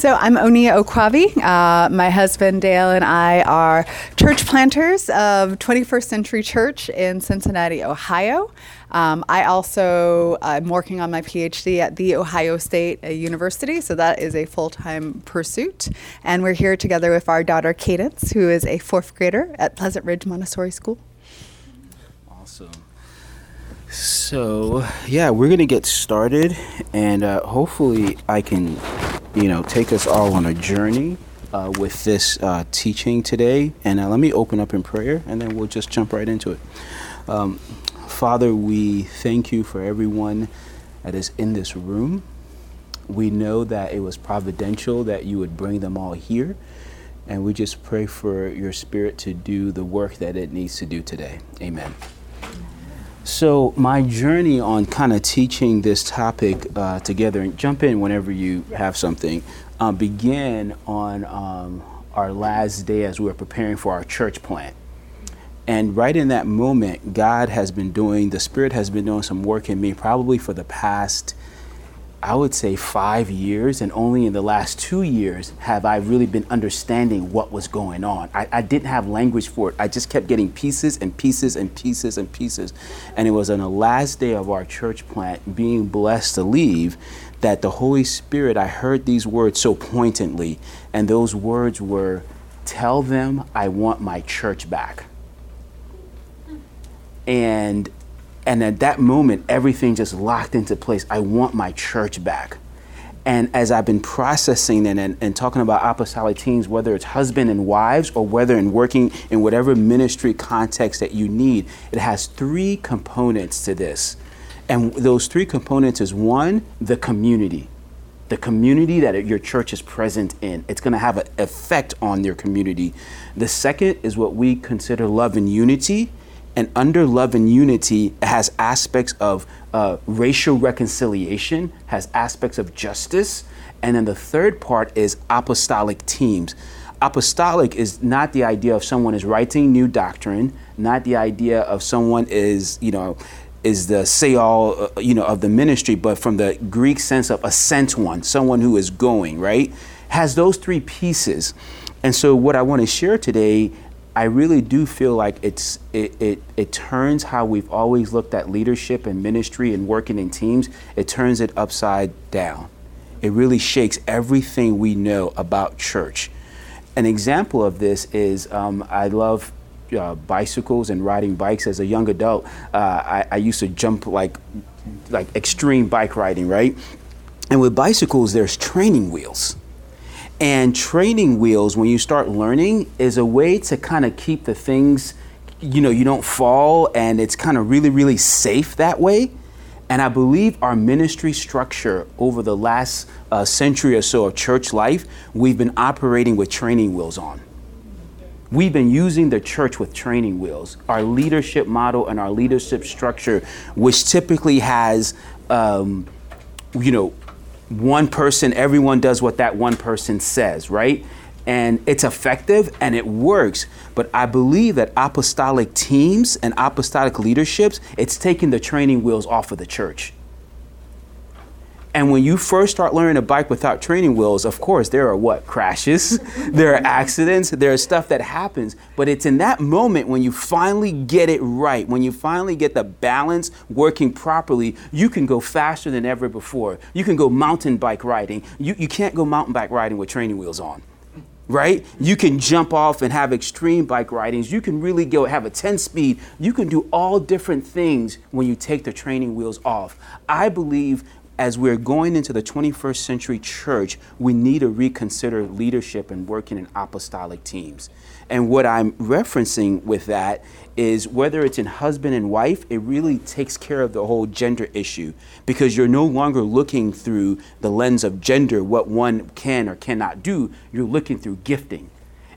So I'm Oneya Okuwobi. Uh, my husband Dele and I are church planters of 21st Century Church in Cincinnati, Ohio. Um, I also am working on my PhD at The Ohio State University, so that is a full time pursuit. And we're here together with our daughter Cadence, who is a fourth grader at Pleasant Ridge Montessori School. So, yeah, we're going to get started, and uh, hopefully, I can, you know, take us all on a journey uh, with this uh, teaching today. And uh, let me open up in prayer, and then we'll just jump right into it. Um, Father, we thank you for everyone that is in this room. We know that it was providential that you would bring them all here. And we just pray for your spirit to do the work that it needs to do today. Amen. So, my journey on kind of teaching this topic uh, together, and jump in whenever you have something, uh, began on um, our last day as we were preparing for our church plant. And right in that moment, God has been doing, the Spirit has been doing some work in me probably for the past I would say five years, and only in the last two years have I really been understanding what was going on. I, I, didn't have language for it. I just kept getting pieces and pieces and pieces and pieces. And it was on the last day of our church plant, being blessed to leave, that the Holy Spirit, I heard these words so pointedly. And those words were, Tell them I want my church back. And and at that moment, everything just locked into place. I want my church back. And as I've been processing and, and, and, talking about apostolic teams, whether it's husband and wives or whether in working in whatever ministry context that you need, it has three components to this. And those three components is one, the community. The community that your church is present in. It's going to have an effect on your community. The second is what we consider love and unity and under love and unity has aspects of uh, racial reconciliation, has aspects of justice. And then the third part is apostolic teams. Apostolic is not the idea of someone is writing new doctrine, not the idea of someone is, you know, is the say all, uh, you know, of the ministry, but from the Greek sense of a sent one, someone who is going, right? Has those three pieces. And so, what I want to share today I really do feel like it's it, it it turns how we've always looked at leadership and ministry and working in teams. It turns it upside down. It really shakes everything we know about church. An example of this is um, I love uh, bicycles and riding bikes. As a young adult, uh, I, I used to jump like like extreme bike riding, right? And with bicycles, there's training wheels and training wheels, when you start learning, is a way to kind of keep the things, you know, you don't fall and it's kind of really, really safe that way. And I believe our ministry structure over the last uh, century or so of church life, we've been operating with training wheels on. We've been using the church with training wheels. Our leadership model and our leadership structure, which typically has, um, you know, one person, everyone does what that one person says, right? And it's effective and it works. But I believe that apostolic teams and apostolic leaderships, it's taking the training wheels off of the church. And when you first start learning a bike without training wheels, of course, there are what? Crashes, there are accidents, there is stuff that happens. But it's in that moment when you finally get it right, when you finally get the balance working properly, you can go faster than ever before. You can go mountain bike riding. You, you can't go mountain bike riding with training wheels on right? You can jump off and have extreme bike ridings. You can really go have a 10 speed. You can do all different things when you take the training wheels off. I believe as we're going into the 21st century church, we need to reconsider leadership and working in apostolic teams. And what I'm referencing with that is whether it's in husband and wife, it really takes care of the whole gender issue because you're no longer looking through the lens of gender, what one can or cannot do. You're looking through gifting.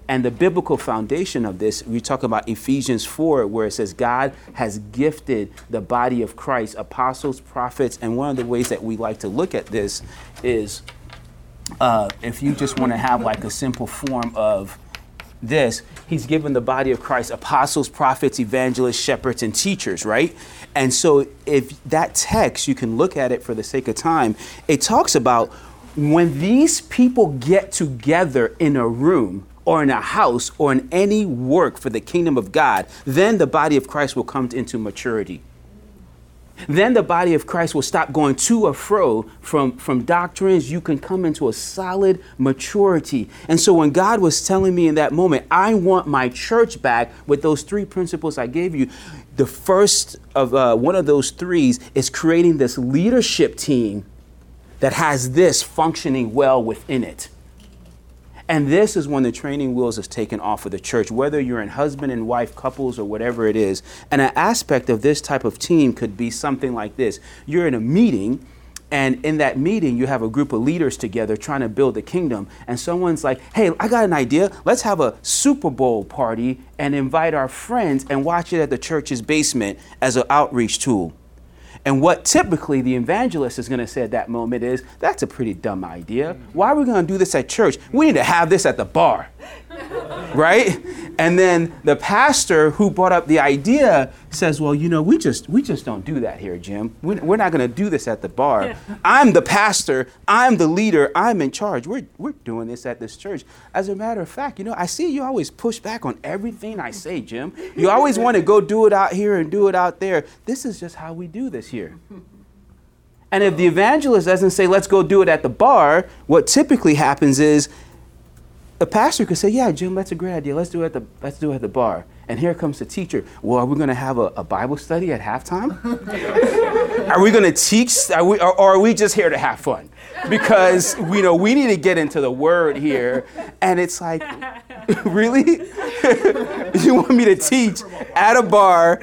And the biblical foundation of this, we talk about Ephesians 4, where it says God has gifted the body of Christ, apostles, prophets. And one of the ways that we like to look at this is uh, if you just want to have like a simple form of this, he's given the body of Christ apostles, prophets, evangelists, shepherds, and teachers, right? And so if that text, you can look at it for the sake of time, it talks about when these people get together in a room or in a house or in any work for the kingdom of God, then the body of Christ will come into maturity. Then the body of Christ will stop going to or fro from, from doctrines. You can come into a solid maturity. And so when God was telling me in that moment, I want my church back with those three principles I gave you, the first of uh, one of those threes is creating this leadership team that has this functioning well within it. And this is when the training wheels is taken off of the church, whether you're in husband and wife couples or whatever it is. And an aspect of this type of team could be something like this you're in a meeting. And in that meeting, you have a group of leaders together trying to build the kingdom. And someone's like, hey, I got an idea. Let's have a Super Bowl party and invite our friends and watch it at the church's basement as an outreach tool. And what typically the evangelist is going to say at that moment is, that's a pretty dumb idea. Why are we going to do this at church? We need to have this at the bar. right? And then the pastor who brought up the idea says, "Well, you know, we just we just don't do that here, Jim. We're not going to do this at the bar. Yeah. I'm the pastor. I'm the leader. I'm in charge. We're we're doing this at this church. As a matter of fact, you know, I see you always push back on everything I say, Jim. You always want to go do it out here and do it out there. This is just how we do this here." And if the evangelist doesn't say, let's go do it at the bar, what typically happens is the pastor could say, "Yeah, Jim, that's a great idea. Let's do it at the let's do it at the bar." And here comes the teacher. Well, are we going to have a, a, Bible study at halftime? are we going to teach? Are we, or, or, are we just here to have fun? Because we know we need to get into the Word here, and it's like, really? you want me to teach at a bar,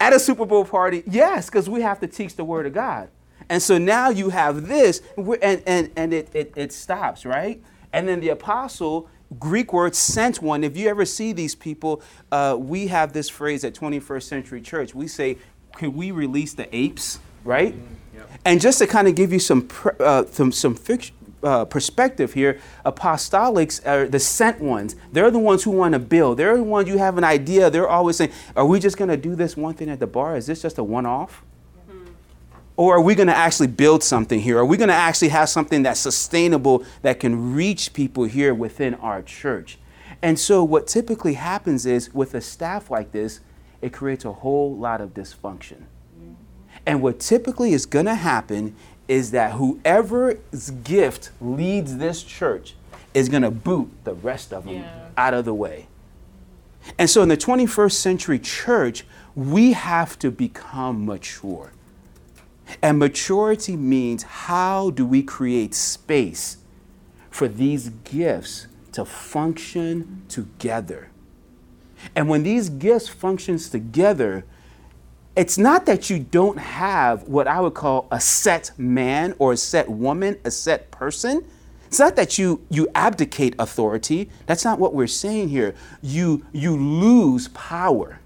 at a Super Bowl party? Yes, because we have to teach the Word of God. And so now you have this, and, and, and it, it, it stops, right? And then the apostle, Greek word sent one. If you ever see these people, uh, we have this phrase at 21st Century Church. We say, "Can we release the apes?" Right? Mm-hmm. Yep. And just to kind of give you some uh, some, some uh, perspective here, apostolics are the sent ones. They're the ones who want to build. They're the ones you have an idea. They're always saying, "Are we just going to do this one thing at the bar? Is this just a one-off?" Or are we going to actually build something here? Are we going to actually have something that's sustainable that can reach people here within our church? And so, what typically happens is with a staff like this, it creates a whole lot of dysfunction. And what typically is going to happen is that whoever's gift leads this church is going to boot the rest of them yeah. out of the way. And so, in the 21st century church, we have to become mature. And maturity means how do we create space for these gifts to function together? And when these gifts functions together, it's not that you don't have what I would call a set man or a set woman, a set person. It's not that you you abdicate authority. That's not what we're saying here. You you lose power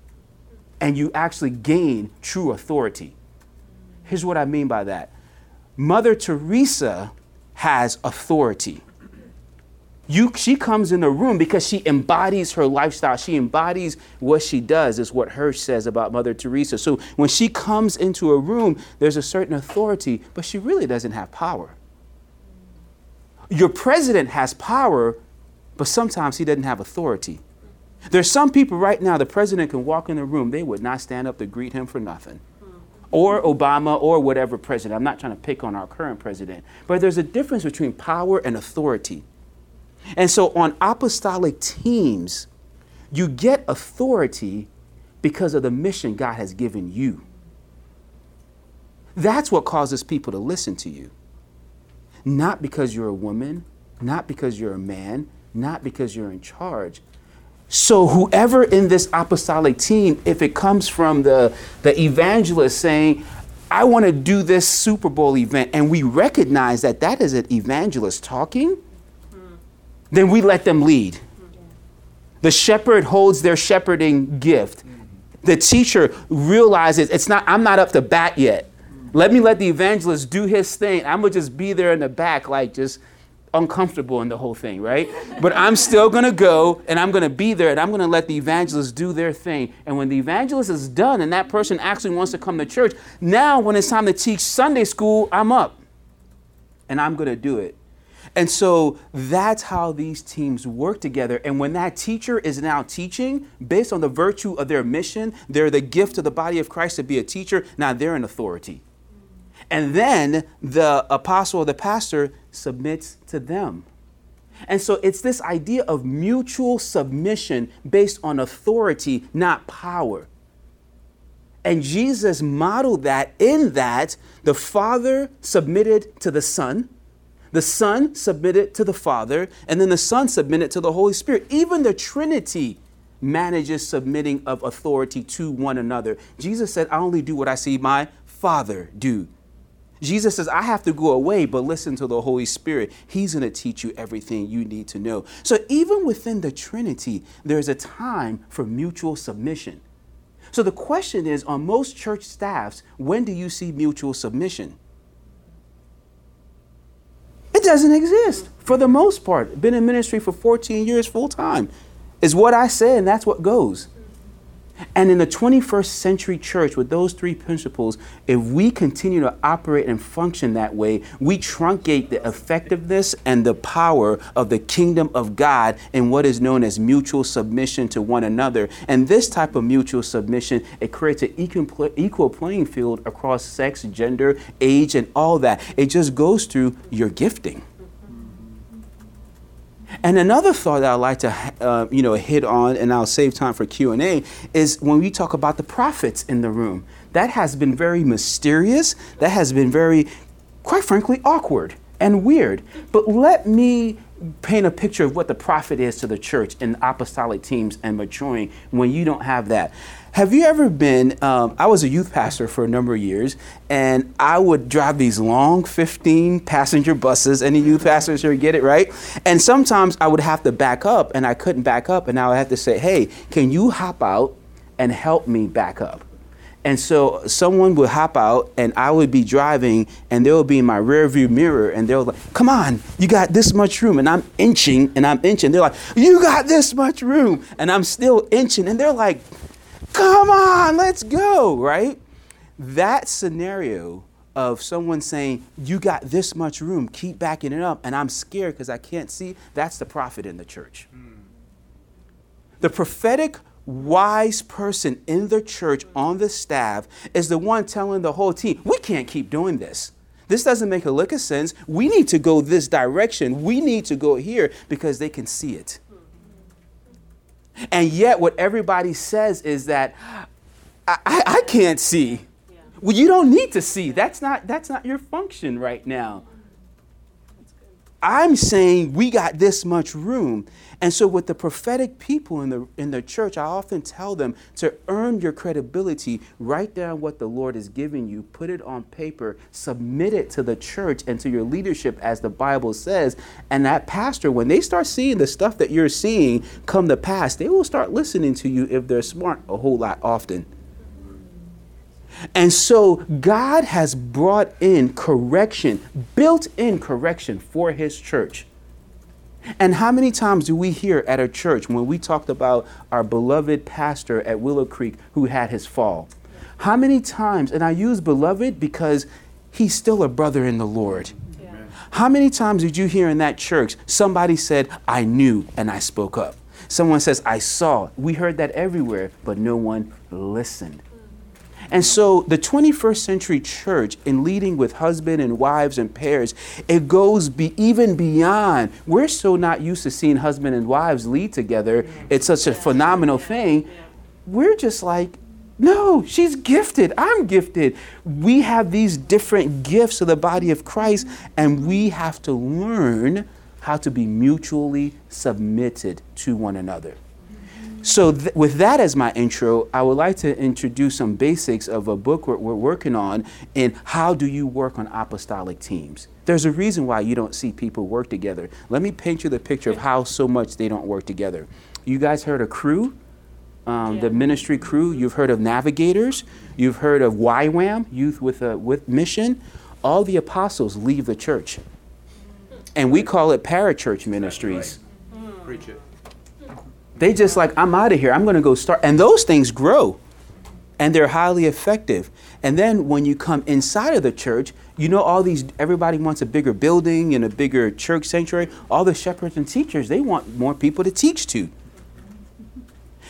and you actually gain true authority. Here's what I mean by that Mother Teresa has authority. You, she comes in the room because she embodies her lifestyle. She embodies what she does, is what Hirsch says about Mother Teresa. So when she comes into a room, there's a certain authority, but she really doesn't have power. Your president has power, but sometimes he doesn't have authority. There's some people right now, the president can walk in the room, they would not stand up to greet him for nothing or Obama or whatever president. I'm not trying to pick on our current president, but there's a difference between power and authority. And so on apostolic teams, you get authority because of the mission God has given you. That's what causes people to listen to you. Not because you're a woman, not because you're a man, not because you're in charge, so whoever in this apostolic team, if it comes from the, the evangelist saying, I want to do this Super Bowl event, and we recognize that that is an evangelist talking, mm. then we let them lead. The shepherd holds their shepherding gift. The teacher realizes it's not, I'm not up to bat yet. Let me let the evangelist do his thing. I'm going to just be there in the back, like just uncomfortable in the whole thing, right? But I'm still going to go and I'm going to be there and I'm going to let the evangelists do their thing. And when the evangelist is done and that person actually wants to come to church, now when it's time to teach Sunday school, I'm up. and I'm going to do it. And so that's how these teams work together. And when that teacher is now teaching based on the virtue of their mission, they're the gift of the body of Christ to be a teacher. Now they're an authority. And then the apostle or the pastor submits to them. And so it's this idea of mutual submission based on authority, not power. And Jesus modeled that in that the Father submitted to the Son, the Son submitted to the Father, and then the Son submitted to the Holy Spirit. Even the Trinity manages submitting of authority to one another. Jesus said, I only do what I see my Father do. Jesus says, I have to go away, but listen to the Holy Spirit. He's going to teach you everything you need to know. So, even within the Trinity, there's a time for mutual submission. So, the question is on most church staffs, when do you see mutual submission? It doesn't exist for the most part. Been in ministry for 14 years full time. Is what I say, and that's what goes. And in the 21st century church, with those three principles, if we continue to operate and function that way, we truncate the effectiveness and the power of the kingdom of God in what is known as mutual submission to one another. And this type of mutual submission, it creates an equal playing field across sex, gender, age, and all that. It just goes through your gifting. And another thought that I'd like to, uh, you know, hit on, and I'll save time for Q and A, is when we talk about the prophets in the room. That has been very mysterious. That has been very, quite frankly, awkward and weird. But let me paint a picture of what the prophet is to the church in apostolic teams and maturing when you don't have that. Have you ever been? Um, I was a youth pastor for a number of years, and I would drive these long 15 passenger buses. Any youth pastors here get it, right? And sometimes I would have to back up, and I couldn't back up, and now I have to say, Hey, can you hop out and help me back up? And so someone would hop out and I would be driving and they would be in my rear view mirror and they're like, come on, you got this much room. And I'm inching and I'm inching. They're like, you got this much room. And I'm still inching. And they're like, come on, let's go, right? That scenario of someone saying, you got this much room, keep backing it up, and I'm scared because I can't see, that's the prophet in the church. Mm. The prophetic wise person in the church on the staff is the one telling the whole team, we can't keep doing this. This doesn't make a lick of sense. We need to go this direction. We need to go here because they can see it. And yet, what everybody says is that I, I, I can't see. Well, you don't need to see. That's not, that's not your function right now. I'm saying we got this much room. And so with the prophetic people in the in the church, I often tell them to earn your credibility, write down what the Lord is giving you, put it on paper, submit it to the church and to your leadership as the Bible says. And that pastor, when they start seeing the stuff that you're seeing come to pass, they will start listening to you if they're smart a whole lot often. And so God has brought in correction, built in correction for his church. And how many times do we hear at a church when we talked about our beloved pastor at Willow Creek who had his fall? How many times, and I use beloved because he's still a brother in the Lord. Yeah. How many times did you hear in that church somebody said, I knew and I spoke up? Someone says, I saw. We heard that everywhere, but no one listened. And so the 21st century church, in leading with husband and wives and pairs, it goes be even beyond. We're so not used to seeing husband and wives lead together. It's such a phenomenal thing. We're just like, no, she's gifted. I'm gifted. We have these different gifts of the body of Christ, and we have to learn how to be mutually submitted to one another. So, th- with that as my intro, I would like to introduce some basics of a book we're, we're, working on in how do you work on apostolic teams. There's a reason why you don't see people work together. Let me paint you the picture of how so much they don't work together. You guys heard of Cru, Um, yeah. The ministry Cru. You've heard of navigators. You've heard of YWAM, Youth with a with Mission. All the apostles leave the church, and we call it parachurch ministries. Right. Preach it. They just like, I'm out of here. I'm going to go start. And those things grow. and they're highly effective. And then when you come inside of the church, you know all these everybody wants a bigger building and a bigger church sanctuary. All the shepherds and teachers, they want more people to teach to.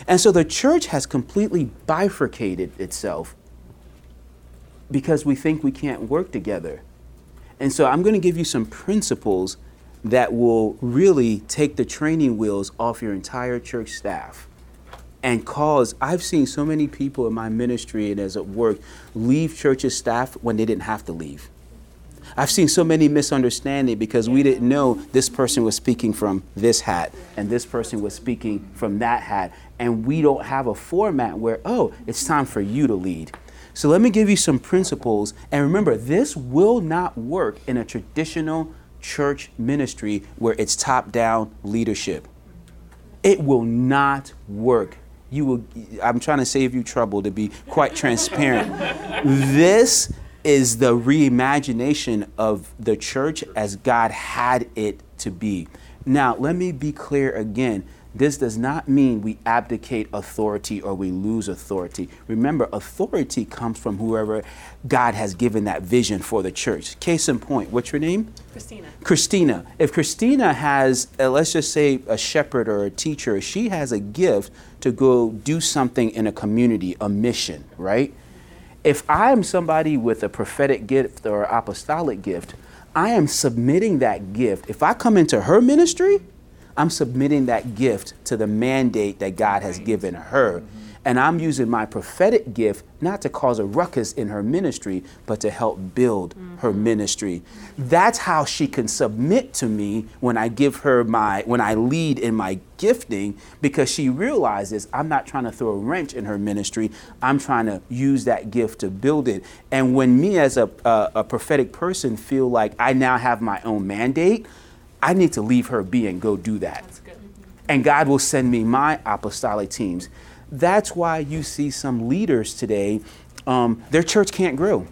And so the church has completely bifurcated itself because we think we can't work together. And so I'm going to give you some principles that will really take the training wheels off your entire church staff and cause I've seen so many people in my ministry and as at work leave churches staff when they didn't have to leave. I've seen so many misunderstandings because we didn't know this person was speaking from this hat and this person was speaking from that hat. And we don't have a format where, oh, it's time for you to lead. So let me give you some principles. And remember, this will not work in a traditional church ministry where it's top down leadership. It will not work. You will, I'm trying to save you trouble to be quite transparent. this is the reimagination of the church as God had it to be. Now, let me be clear again. This does not mean we abdicate authority or we lose authority. Remember, authority comes from whoever God has given that vision for the church. Case in point, what's your name? Christina. Christina. If Christina has, uh, let's just say, a shepherd or a teacher, she has a gift to go do something in a community, a mission, right? If I am somebody with a prophetic gift or apostolic gift, I am submitting that gift. If I come into her ministry, I'm submitting that gift to the mandate that God has given her. And I'm using my prophetic gift not to cause a ruckus in her ministry, but to help build mm-hmm. her ministry. That's how she can submit to me when I give her my, when I lead in my gifting, because she realizes I'm not trying to throw a wrench in her ministry. I'm trying to use that gift to build it. And when me as a, a, a prophetic person feel like I now have my own mandate, I need to leave her be and go do that. And God will send me my apostolic teams. That's why you see some leaders today, um, their church can't grow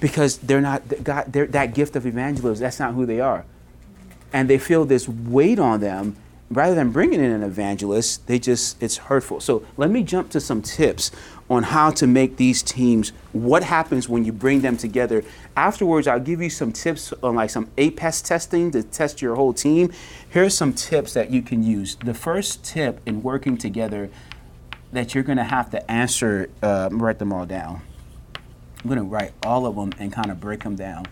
because they're not God, they're, that gift of evangelism. That's not who they are, and they feel this weight on them. Rather than bringing in an evangelist, they just it's hurtful. So let me jump to some tips on how to make these teams, what happens when you bring them together. Afterwards, I'll give you some tips on like some APEST testing to test your whole team. Here's some tips that you can use. The first tip in working together that you're going to have to answer, uh, write them all down. I'm going to write all of them and kind of break them down.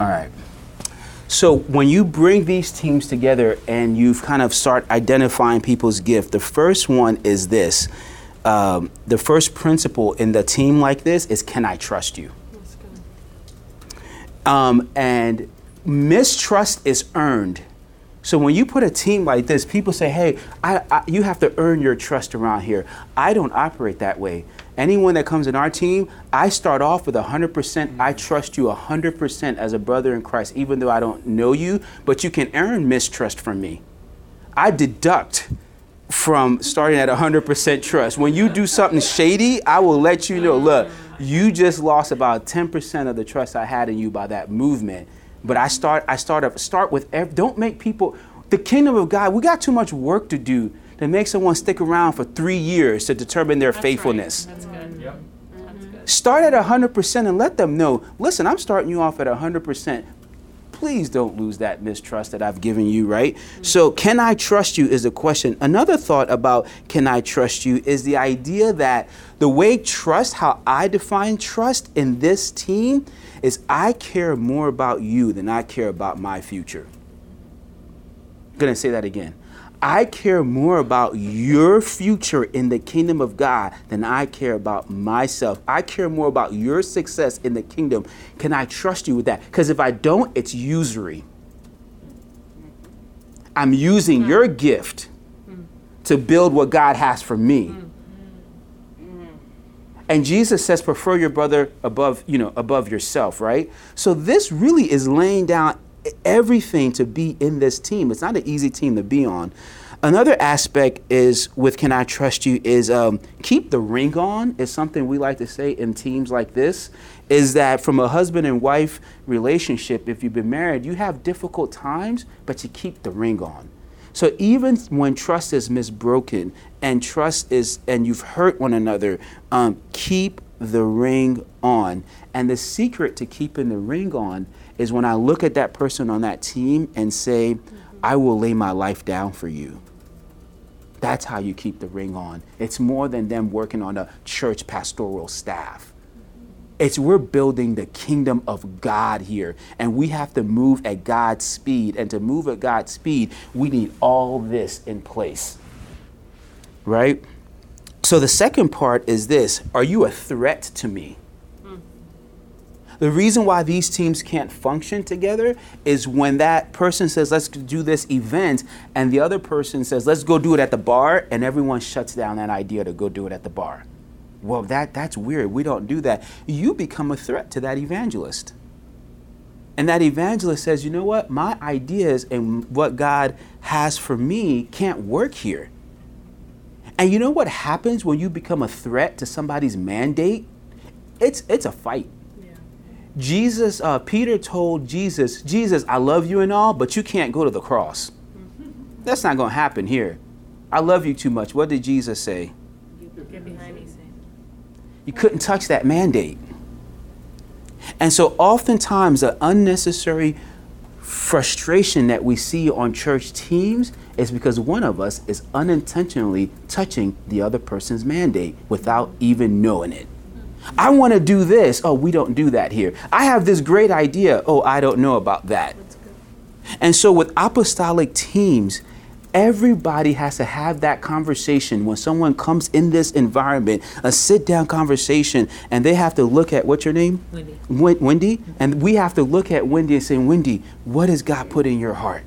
All right. So when you bring these teams together and you've kind of start identifying people's gift, the first one is this. Um, the first principle in the team like this is, can I trust you? Um, and mistrust is earned. So when you put a team like this, people say, "Hey, I, I, you have to earn your trust around here." I don't operate that way anyone that comes in our team, I start off with 100%. I trust you 100% as a brother in Christ, even though I don't know you, but you can earn mistrust from me. I deduct from starting at 100% trust. When you do something shady, I will let you know look, you just lost about 10% of the trust I had in you by that movement. But I start I start up start with don't make people the kingdom of God, we got too much work to do to make someone stick around for three years to determine their That's faithfulness. Right. That's good. Yep. Start at 100% and let them know listen, I'm starting you off at 100%. Please don't lose that mistrust that I've given you, right? Mm-hmm. So, can I trust you is a question. Another thought about can I trust you is the idea that the way trust, how I define trust in this team, is I care more about you than I care about my future. I'm going to say that again. I care more about your future in the kingdom of God than I care about myself. I care more about your success in the kingdom. Can I trust you with that? Because if I don't, it's usury. I'm using your gift to build what God has for me. Hmm. And Jesus says, prefer your brother above, you know, above yourself, right? So this really is laying down everything to be in this team. It's not an easy team to be on. Another aspect is with Can I Trust You is um, keep the ring on, is something we like to say in teams like this. Is that from a husband and wife relationship, if you've been married, you have difficult times, but you keep the ring on. So even when trust is misbroken and trust is, and you've hurt one another, um, keep the ring on. And the secret to keeping the ring on is when I look at that person on that team and say, I will lay my life down for you. That's how you keep the ring on. It's more than them working on a church pastoral staff. It's we're building the kingdom of God here, and we have to move at God's speed. And to move at God's speed, we need all this in place. Right? So the second part is this Are you a threat to me? The reason why these teams can't function together is when that person says, let's do this event, and the other person says, let's go do it at the bar, and everyone shuts down that idea to go do it at the bar. Well, that, that's weird. We don't do that. You become a threat to that evangelist. And that evangelist says, you know what? My ideas and what God has for me can't work here. And you know what happens when you become a threat to somebody's mandate? It's, it's a fight. Jesus, uh, Peter told Jesus, Jesus, I love you and all, but you can't go to the cross. That's not going to happen here. I love you too much. What did Jesus say? Get behind me, Satan. You couldn't touch that mandate. And so, oftentimes, an unnecessary frustration that we see on church teams is because one of us is unintentionally touching the other person's mandate without even knowing it. I want to do this. Oh, we don't do that here. I have this great idea. Oh, I don't know about that. And so, with apostolic teams, everybody has to have that conversation when someone comes in this environment, a sit down conversation, and they have to look at what's your name? Wendy. Wendy. Mm-hmm. And we have to look at Wendy and say, Wendy, what has God put in your heart?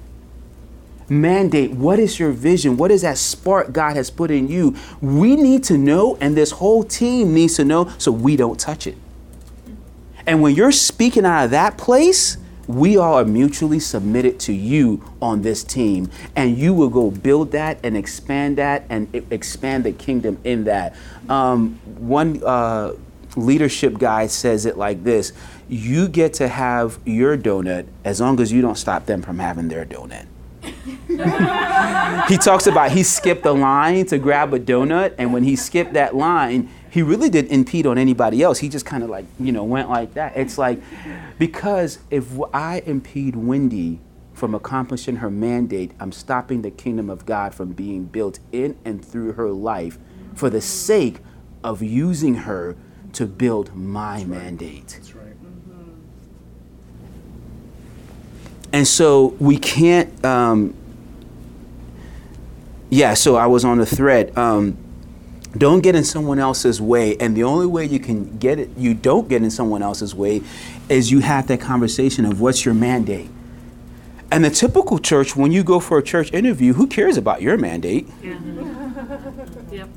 mandate what is your vision what is that spark god has put in you we need to know and this whole team needs to know so we don't touch it and when you're speaking out of that place we all are mutually submitted to you on this team and you will go build that and expand that and expand the kingdom in that. Um, one uh, leadership guy says it like this you get to have your donut as long as you don't stop them from having their donut. He talks about he skipped the line to grab a donut, and when he skipped that line, he really didn't impede on anybody else. He just kind of like, you know, went like that. It's like, because if I impede Wendy from accomplishing her mandate, I'm stopping the kingdom of God from being built in and through her life for the sake of using her to build my That's mandate. Right. And so we can't, um, yeah, so I was on a thread. Um, don't get in someone else's way. And the only way you can get it, you don't get in someone else's way, is you have that conversation of what's your mandate. And the typical church, when you go for a church interview, who cares about your mandate? Yeah. yep.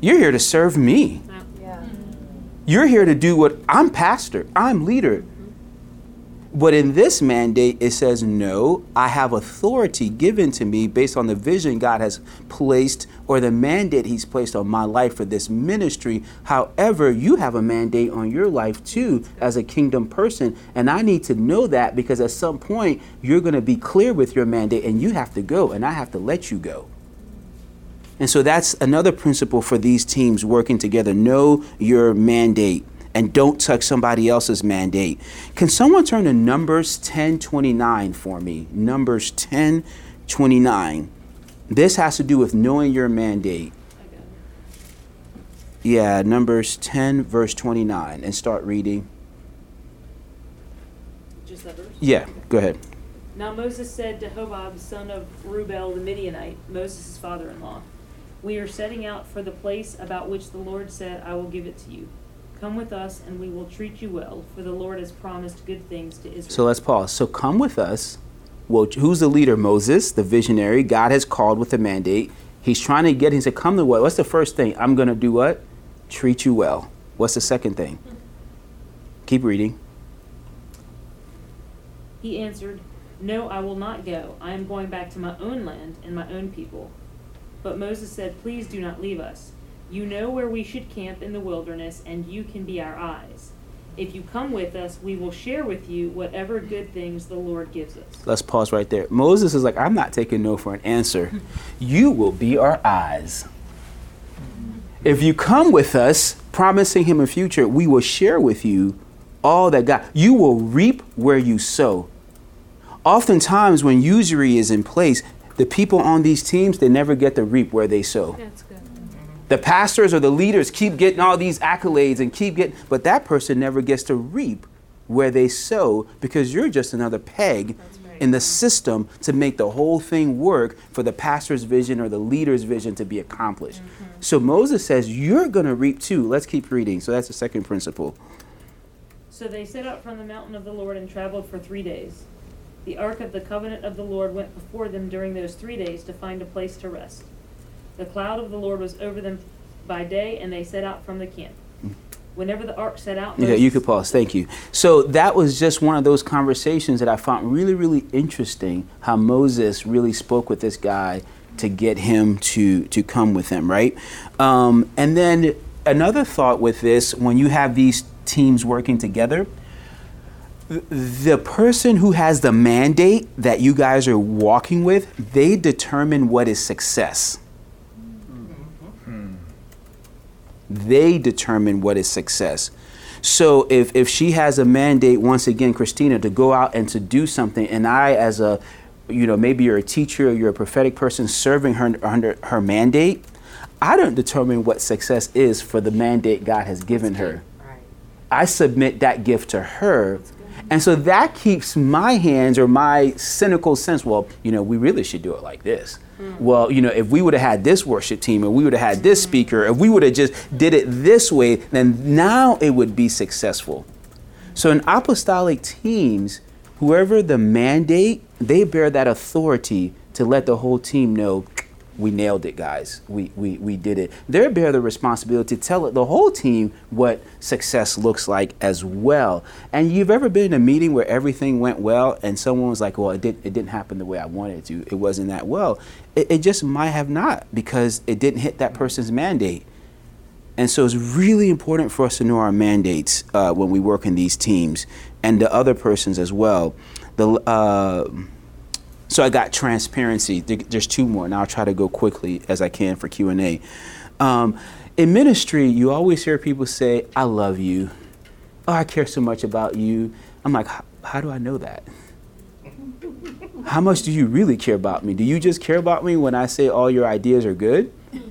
You're here to serve me. Yeah. You're here to do what I'm pastor, I'm leader. But in this mandate, it says, no, I have authority given to me based on the vision God has placed or the mandate He's placed on my life for this ministry. However, you have a mandate on your life too as a kingdom person. And I need to know that because at some point, you're going to be clear with your mandate and you have to go, and I have to let you go. And so that's another principle for these teams working together. Know your mandate and don't touch somebody else's mandate. Can someone turn to Numbers 10:29 for me? Numbers 10:29. This has to do with knowing your mandate. Yeah, Numbers 10 verse 29 and start reading. Just that verse? Yeah, go ahead. Now Moses said to Hobab, son of Reuel the Midianite, Moses' father-in-law, We are setting out for the place about which the Lord said, I will give it to you. Come with us, and we will treat you well, for the Lord has promised good things to Israel. So let's pause. So come with us. Well, who's the leader? Moses, the visionary. God has called with a mandate. He's trying to get, he said, come to what? What's the first thing? I'm going to do what? Treat you well. What's the second thing? Keep reading. He answered, No, I will not go. I am going back to my own land and my own people. But Moses said, Please do not leave us. You know where we should camp in the wilderness, and you can be our eyes. If you come with us, we will share with you whatever good things the Lord gives us. Let's pause right there. Moses is like, I'm not taking no for an answer. You will be our eyes. If you come with us, promising him a future, we will share with you all that God. You will reap where you sow. Oftentimes, when usury is in place, the people on these teams they never get to reap where they sow. That's good. The pastors or the leaders keep getting all these accolades and keep getting, but that person never gets to reap where they sow because you're just another peg in the system to make the whole thing work for the pastor's vision or the leader's vision to be accomplished. Mm-hmm. So Moses says, You're going to reap too. Let's keep reading. So that's the second principle. So they set out from the mountain of the Lord and traveled for three days. The ark of the covenant of the Lord went before them during those three days to find a place to rest. The cloud of the Lord was over them by day, and they set out from the camp. Whenever the ark set out, Yeah, you could pause. Thank you. So that was just one of those conversations that I found really, really interesting. How Moses really spoke with this guy to get him to to come with him, right? Um, and then another thought with this: when you have these teams working together, the person who has the mandate that you guys are walking with, they determine what is success. They determine what is success. So if, if she has a mandate, once again, Christina, to go out and to do something, and I, as a, you know, maybe you're a teacher or you're a prophetic person serving her under her mandate, I don't determine what success is for the mandate God has given her. I submit that gift to her. And so that keeps my hands or my cynical sense, well, you know, we really should do it like this. Well, you know, if we would have had this worship team and we would have had this speaker, if we would have just did it this way, then now it would be successful. So in apostolic teams, whoever the mandate, they bear that authority to let the whole team know we nailed it, guys. We, we, we did it. They bear the responsibility to tell the whole team what success looks like as well. And you've ever been in a meeting where everything went well and someone was like, well, it, did, it didn't happen the way I wanted it to. It wasn't that well. It, it just might have not because it didn't hit that person's mandate. And so it's really important for us to know our mandates uh, when we work in these teams and the other persons as well. The, uh, so I got transparency. There's two more, and I'll try to go quickly as I can for Q and A. Um, in ministry, you always hear people say, "I love you," "Oh, I care so much about you." I'm like, "How- how do I know that? How much do you really care about me? Do you just care about me when I say all your ideas are good?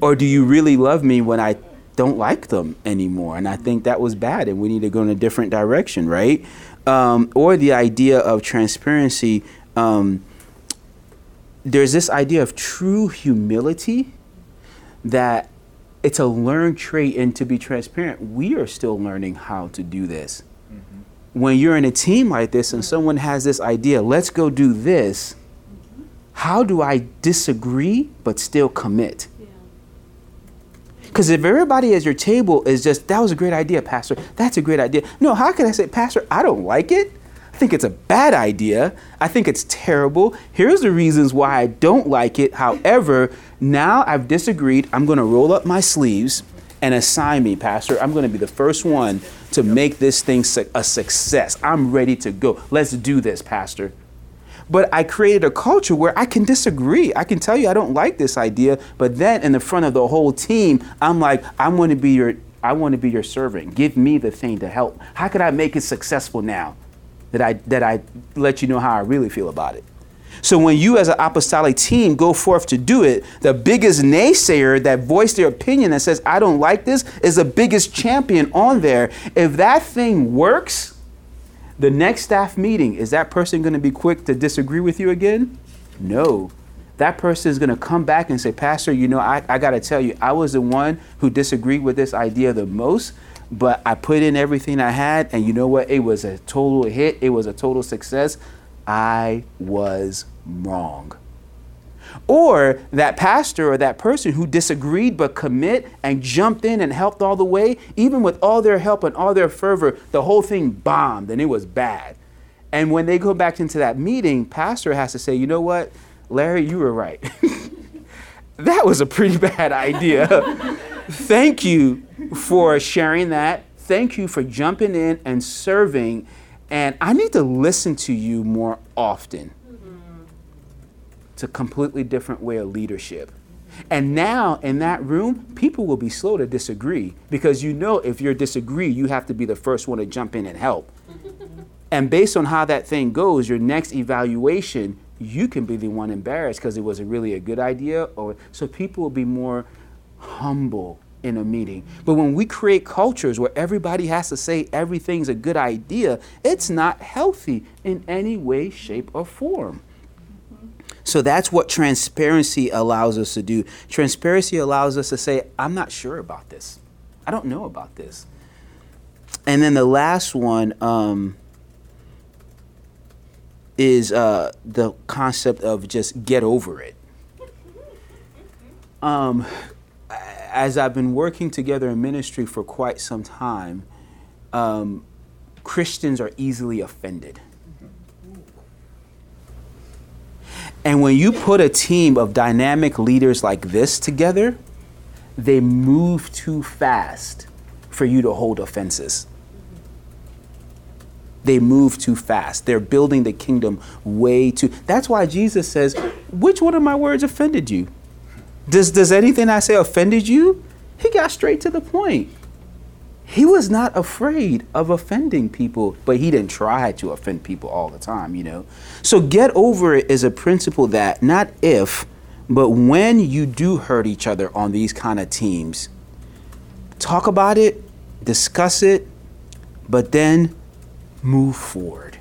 or do you really love me when I don't like them anymore? And I think that was bad, and we need to go in a different direction, right? Um, or the idea of transparency. Um, there's this idea of true humility that it's a learned trait, and to be transparent, we are still learning how to do this. When you're in a team like this and someone has this idea, let's go do this, how do I disagree but still commit? Because if everybody at your table is just, that was a great idea, Pastor, that's a great idea. No, how can I say, Pastor, I don't like it? I think it's a bad idea. I think it's terrible. Here's the reasons why I don't like it. However, now I've disagreed. I'm going to roll up my sleeves and assign me, Pastor. I'm going to be the first one to make this thing a success. I'm ready to go. Let's do this, Pastor. But I created a culture where I can disagree. I can tell you I don't like this idea, but then in the front of the whole team, I'm like, I want to be your I want to be your servant. Give me the thing to help. How could I make it successful now? That I that I let you know how I really feel about it. So when you as an apostolic team go forth to do it, the biggest naysayer that voiced their opinion that says I don't like this is the biggest champion on there. If that thing works, the next staff meeting, is that person going to be quick to disagree with you again? No. That person is going to come back and say, Pastor, you know, I, I got to tell you, I was the one who disagreed with this idea the most, but I put in everything I had, and you know what? It was a total hit, it was a total success. I was wrong. Or that pastor or that person who disagreed but commit and jumped in and helped all the way, even with all their help and all their fervor, the whole thing bombed and it was bad. And when they go back into that meeting, pastor has to say, you know what, Larry, you were right. that was a pretty bad idea. Thank you for sharing that. Thank you for jumping in and serving. And I need to listen to you more often. It's a completely different way of leadership. And now in that room, people will be slow to disagree because you know if you're disagree, you have to be the first one to jump in and help. and based on how that thing goes, your next evaluation, you can be the one embarrassed because it wasn't really a good idea or so people will be more humble in a meeting. But when we create cultures where everybody has to say everything's a good idea, it's not healthy in any way, shape, or form. So that's what transparency allows us to do. Transparency allows us to say, I'm not sure about this. I don't know about this. And then the last one um, is uh, the concept of just get over it. Um, as I've been working together in ministry for quite some time, um, Christians are easily offended. And when you put a team of dynamic leaders like this together, they move too fast for you to hold offenses. They move too fast. They're building the kingdom way too. That's why Jesus says, Which one of my words offended you? Does, does anything I say offended you? He got straight to the point. He was not afraid of offending people, but he didn't try to offend people all the time, you know. So get over it is a principle that not if, but when you do hurt each other on these kind of teams, talk about it, discuss it, but then move forward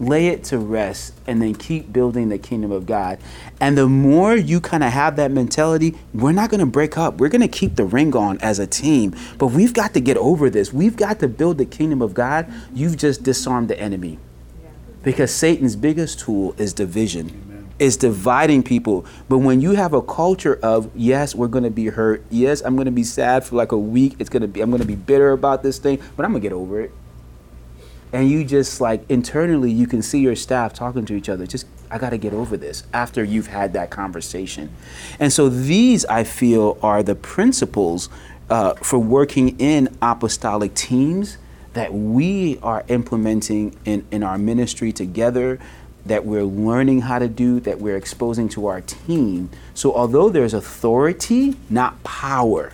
lay it to rest, and then keep building the kingdom of God. And the more you kind of have that mentality, we're not going to break up. We're going to keep the ring on as a team. But we've got to get over this. We've got to build the kingdom of God. You've just disarmed the enemy. Because Satan's biggest tool is division. Is dividing people. But when you have a culture of yes, we're gonna be hurt. Yes, I'm gonna be sad for like a week. It's gonna be I'm gonna be bitter about this thing, but I'm gonna get over it and you just like internally you can see your staff talking to each other just i got to get over this after you've had that conversation. And so these i feel are the principles uh, for working in apostolic teams that we are implementing in, in our ministry together that we're learning how to do that we're exposing to our team. So although there's authority not power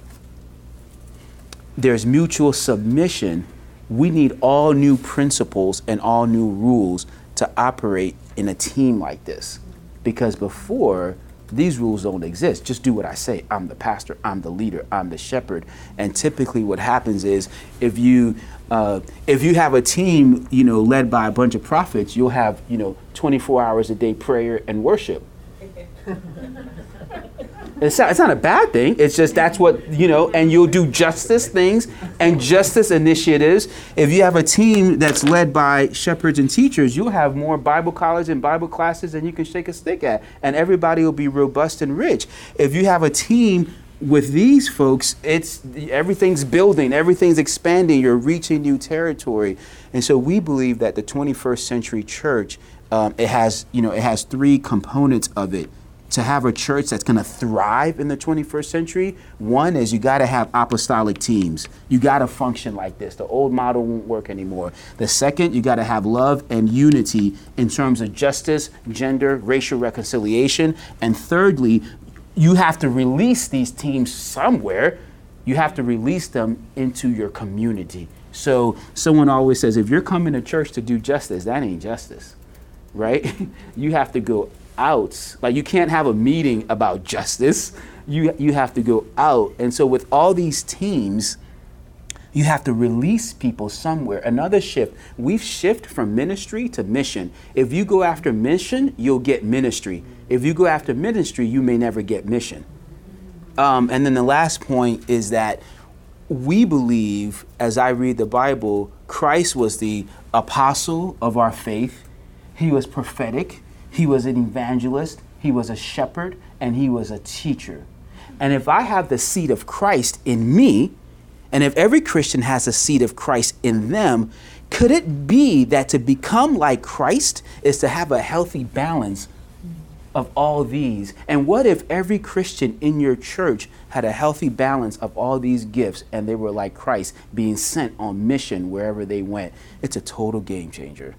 there's mutual submission we need all new principles and all new rules to operate in a team like this. Because before, these rules don't exist. Just do what I say. I'm the pastor, I'm the leader, I'm the shepherd. And typically what happens is if you uh, if you have a team, you know, led by a bunch of prophets, you'll have, you know, 24 hours a day prayer and worship. It's not, it's not a bad thing. It's just that's what, you know, and you'll do justice things and justice initiatives. If you have a team that's led by shepherds and teachers, you'll have more Bible college and Bible classes than you can shake a stick at. And everybody will be robust and rich. If you have a team with these folks, it's everything's building, everything's expanding, you're reaching new territory. And so we believe that the 21st century church, um, it has, you know, it has three components of it to have a church that's going to thrive in the 21st century, one is you got to have apostolic teams. You got to function like this. The old model won't work anymore. The second, you got to have love and unity in terms of justice, gender, racial reconciliation. And thirdly, you have to release these teams somewhere. You have to release them into your community. So someone always says, if you're coming to church to do justice, that ain't justice, right? you have to go out. Like you can't have a meeting about justice. You you have to go out. And so with all these teams, you have to release people somewhere. Another shift. We've shifted from ministry to mission. If you go after mission, you'll get ministry. If you go after ministry, you may never get mission. Um, and then the last point is that we believe, as I read the Bible, Christ was the apostle of our faith. He was prophetic. He was an evangelist. he was a shepherd, and he was a teacher. And if I have the seed of Christ in me, and if every Christian has a seed of Christ in them, could it be that to become like Christ is to have a healthy balance of all these? And what if every Christian in your church had a healthy balance of all these gifts and they were like Christ, being sent on mission wherever they went? It's a total game changer.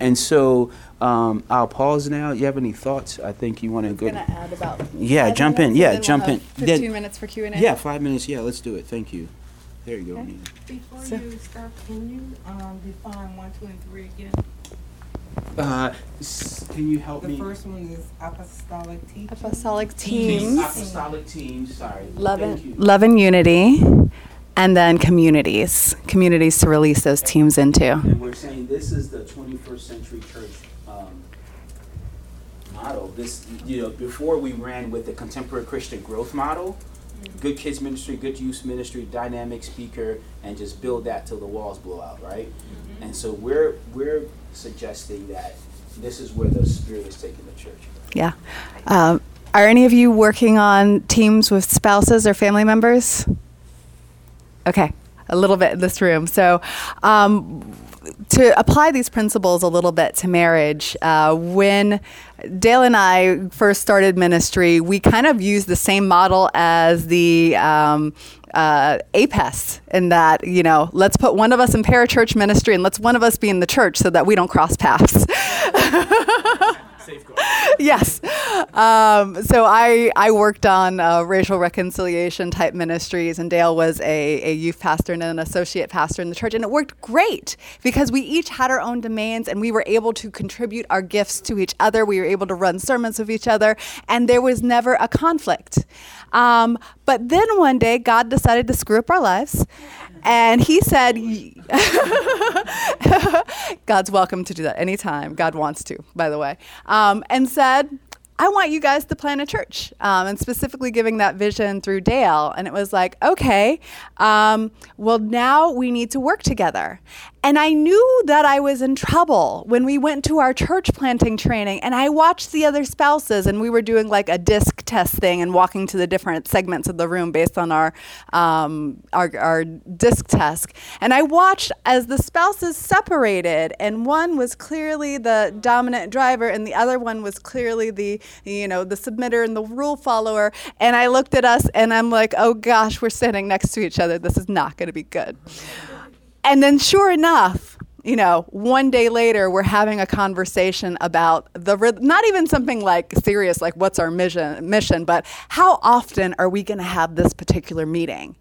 And so um, I'll pause now. You have any thoughts? I think you want to go. Gonna add about Yeah, five jump in. Yeah, then jump we'll in. have Yeah. Fifteen minutes for Q and A. Yeah, five minutes. Yeah, let's do it. Thank you. There you go. Okay. Before So- you start, can you um, define one, two, and three again? Uh, can you help me? The first one is apostolic teaching. Apostolic Teams, teams, apostolic teams. Sorry. love and you. love and unity, and then communities, communities to release those teams into. And we're saying this is the 21st century church model. This, you know, before we ran with the contemporary Christian growth model, good kids ministry, good youth ministry, dynamic speaker, and just build that till the walls blow out, right? And so we're we're suggesting that this is where the Spirit is taking the church. Yeah. Um, are any of you working on teams with spouses or family members? Okay, a little bit in this room. So, um, to apply these principles a little bit to marriage, uh, when Dele and I first started ministry, we kind of used the same model as the um, uh, APES in that, you know, let's put one of us in parachurch ministry and let's one of us be in the church so that we don't cross paths. yes. Um, so I, I worked on uh, racial reconciliation type ministries, and Dele was a, a youth pastor and an associate pastor in the church. And it worked great because we each had our own demands and we were able to contribute our gifts to each other. We were able to run sermons with each other, and there was never a conflict. Um, but then one day, God decided to screw up our lives. And he said, God's welcome to do that anytime. God wants to, by the way. Um, and said, I want you guys to plant a church, um, and specifically giving that vision through Dele. And it was like, okay, um, well, now we need to work together. And I knew that I was in trouble when we went to our church planting training and I watched the other spouses and we were doing like a disc test thing and walking to the different segments of the room based on our, um, our, our disc test. And I watched as the spouses separated and one was clearly the dominant driver and the other one was clearly the, you know, the submitter and the rule follower. And I looked at us and I'm like, oh gosh, we're sitting next to each other. This is not going to be good. And then, sure enough, you know, one day later, we're having a conversation about the not even something like serious, like what's our mission, mission, but how often are we going to have this particular meeting?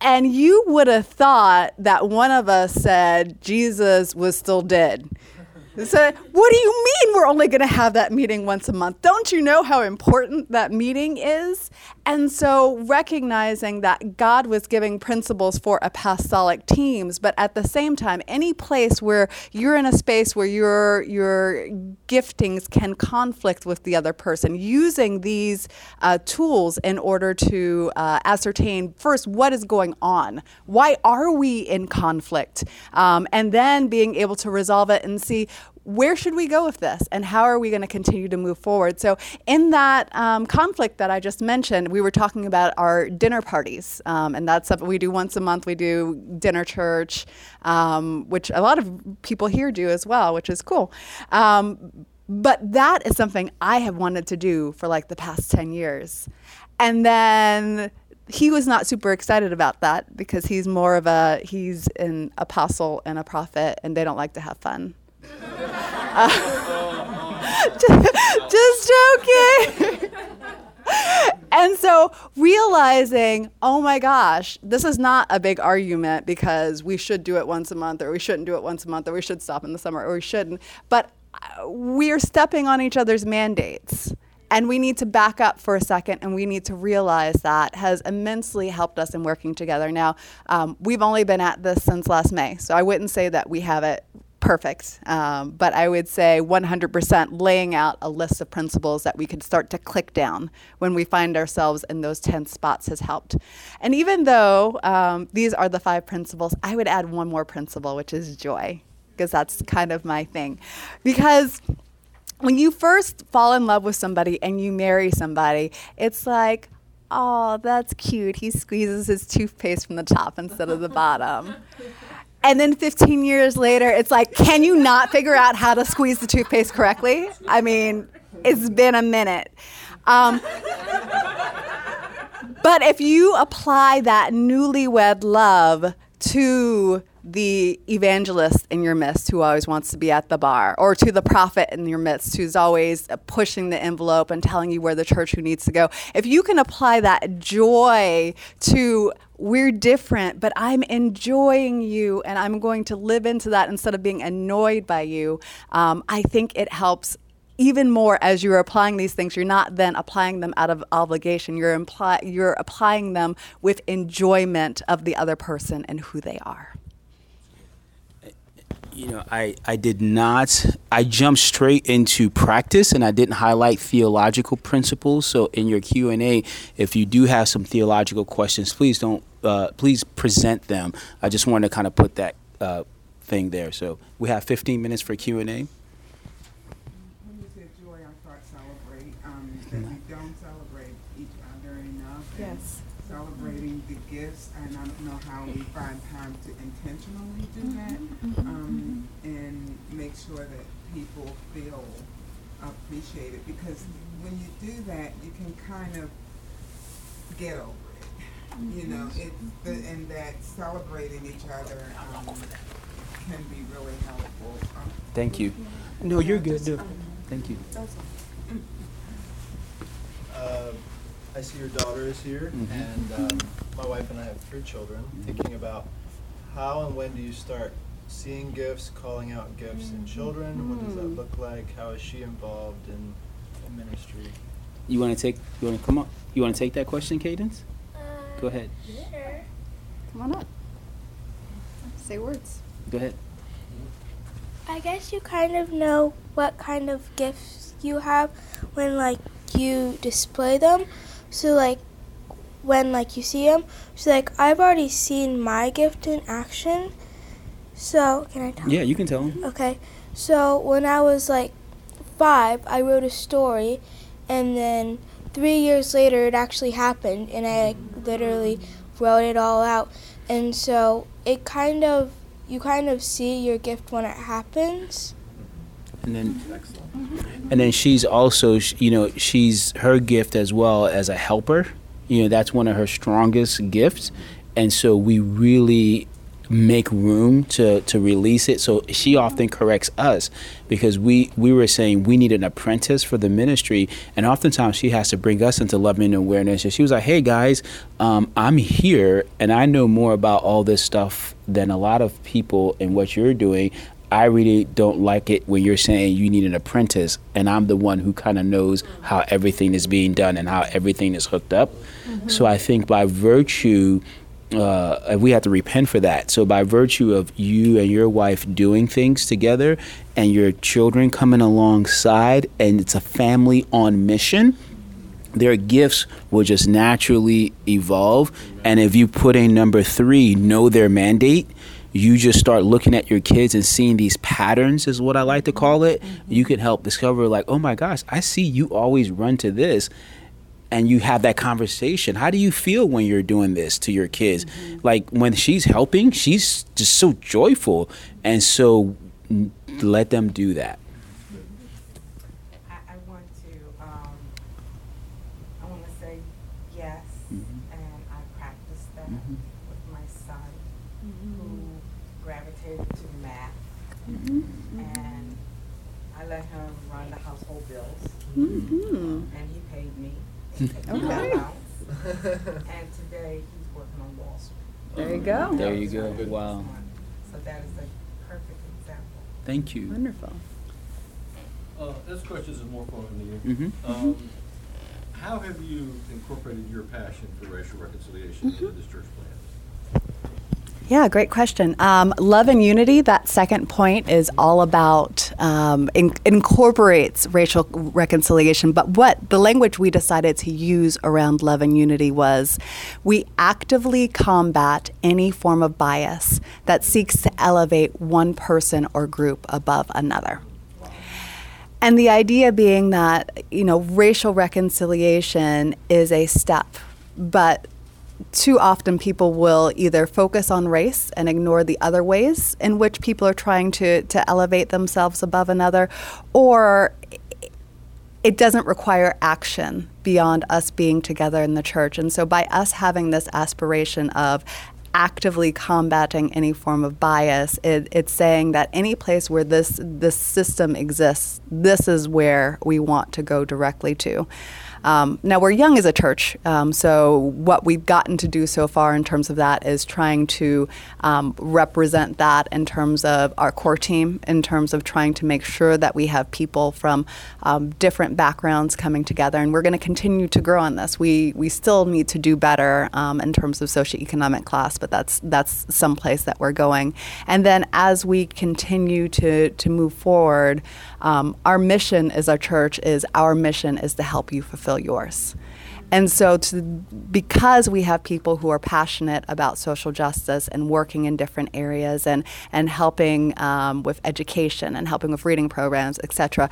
And you would have thought that one of us said Jesus was still dead. So, what do you mean we're only going to have that meeting once a month? Don't you know how important that meeting is? And so, recognizing that God was giving principles for apostolic teams, but at the same time, any place where you're in a space where your your giftings can conflict with the other person, using these uh, tools in order to uh, ascertain first what is going on, why are we in conflict, um, and then being able to resolve it and see where should we go with this and how are we going to continue to move forward? So in that um, conflict that i just mentioned we were talking about our dinner parties um, and that's something we do once a month. We do dinner church um, which a lot of people here do as well which is cool. Um, but that is something i have wanted to do for like the past 10 years. And then he was not super excited about that because he's more of a he's an apostle and a prophet and they don't like to have fun just joking. and so realizing, oh my gosh, this is not a big argument because we should do it once a month or we shouldn't do it once a month or we should stop in the summer or we shouldn't. But uh, we're stepping on each other's mandates. And we need to back up for a second and we need to realize that has immensely helped us in working together. Now, um, we've only been at this since last May, so I wouldn't say that we have it perfect. Um, but I would say 100% laying out a list of principles that we could start to click down when we find ourselves in those 10 spots has helped. And even though um, these are the five principles, I would add one more principle, which is joy, because that's kind of my thing. Because when you first fall in love with somebody and you marry somebody, it's like, oh, that's cute. He squeezes his toothpaste from the top instead of the bottom. And then 15 years later, it's like, can you not figure out how to squeeze the toothpaste correctly? I mean, it's been a minute. Um, but if you apply that newlywed love to the evangelist in your midst who always wants to be at the bar, or to the prophet in your midst who's always pushing the envelope and telling you where the church who needs to go. If you can apply that joy to we're different, but I'm enjoying you and I'm going to live into that instead of being annoyed by you, um, I think it helps even more as you're applying these things. You're not then applying them out of obligation. You're you're applying them with enjoyment of the other person and who they are. You know i i did not i jumped straight into practice and i didn't highlight theological principles. So in your q&a if you do have some theological questions please don't uh, please present them i just wanted to kind of put that uh, thing there so we have 15 minutes for q&a When you said joy, I thought celebrate, um, that we don't celebrate each other enough. Yes. Celebrating the gifts, and I don't know how we find time to intentionally do that. Um, and make sure that people feel appreciated, because when you do that, you can kind of get over it. You know, it, the, and that celebrating each other, um, can be really helpful. Um, thank you no you're good no. thank you Uh, I see your daughter is here, Mhm. and um, my wife and I have three children. Thinking about how and when do you start seeing gifts, calling out gifts in children? What does that look like? How is she involved in, in ministry? you want to take you want to come up you want to take that question cadence go ahead Sure. come on up say words go ahead I guess you kind of know what kind of gifts you have when like you display them. So like when like you see them, so like I've already seen my gift in action. So can I tell? yeah you can tell him Okay. So when I was like five, I wrote a story, and then three years later, it actually happened, and I literally wrote it all out. And so it kind of, you kind of see your gift when it happens. and then and then she's also you know she's her gift as well as a helper you know that's one of her strongest gifts and so we really make room to to release it. So she often corrects us because we we were saying we need an apprentice for the ministry. And oftentimes she has to bring us into loving and awareness. And she was like hey guys um, i'm here and i know more about all this stuff than a lot of people and what you're doing. I really don't like it when you're saying you need an apprentice, and I'm the one who kind of knows how everything is being done and how everything is hooked up. So I think by virtue, uh, we have to repent for that. So by virtue of you and your wife doing things together, and your children coming alongside, and it's a family on mission their gifts will just naturally evolve. And if you put in number three, know their mandate, you just start looking at your kids and seeing these patterns, is what I like to call it. You can help discover, like, oh my gosh, I see you always run to this. And you have that conversation. How do you feel when you're doing this to your kids? Like when she's helping, she's just so joyful. And so let them do that. I, I want to, um, I want to say yes, Mhm. and I practiced that Mhm. with my son, who gravitated to math, and I let him run the household bills, mm-hmm. and he paid me. He paid me my Okay. And today, he's working on Wall Street. there you go There you go. Wow. So that is a perfect example. Thank you. wonderful Uh, this question is more for you. Mhm. Um, how have you incorporated your passion for racial reconciliation into this church plan? Yeah, great question. Um, love and unity, that second point is all about, um, in, incorporates racial reconciliation. But what the language we decided to use around love and unity was we actively combat any form of bias that seeks to elevate one person or group above another. And the idea being that, you know, racial reconciliation is a step, but too often people will either focus on race and ignore the other ways in which people are trying to, to elevate themselves above another, or it doesn't require action beyond us being together in the church. And so, by us having this aspiration of actively combating any form of bias, it, it's saying that any place where this this system exists, this is where we want to go directly to. Um, now we're young as a church, um, so what we've gotten to do so far in terms of that is trying to um, represent that in terms of our core team, in terms of trying to make sure that we have people from um, different backgrounds coming together, and we're going to continue to grow on this. We we still need to do better um, in terms of socioeconomic class, but that's that's some place that we're going. And then as we continue to to move forward, um, our mission as our church is our mission is to help you fulfill yours. And so, to, because we have people who are passionate about social justice and working in different areas and, and helping um, with education and helping with reading programs, etc.,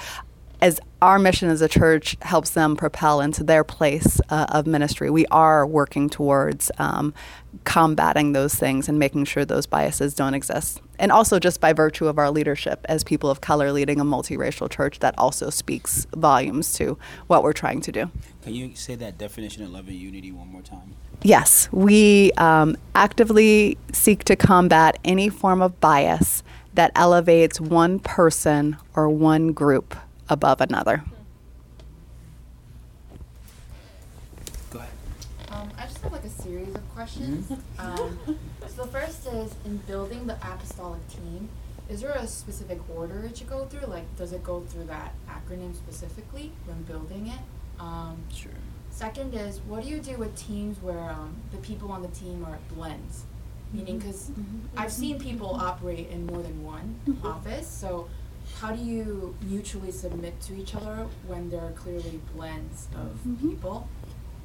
as our mission as a church helps them propel into their place uh, of ministry, we are working towards um, combating those things and making sure those biases don't exist. And also, just by virtue of our leadership as people of color leading a multiracial church, that also speaks volumes to what we're trying to do. Can you say that definition of love and unity one more time? Yes, we um, actively seek to combat any form of bias that elevates one person or one group above another. Go ahead. Um, I just have like a series of questions. Um, so the first is in building the apostolic team, is there a specific order it should go through? Like, does it go through that acronym specifically when building it? Um, Sure. second is, what do you do with teams where um, the people on the team are blends? Meaning, because I've seen people operate in more than one office, so how do you mutually submit to each other when there are clearly blends of people?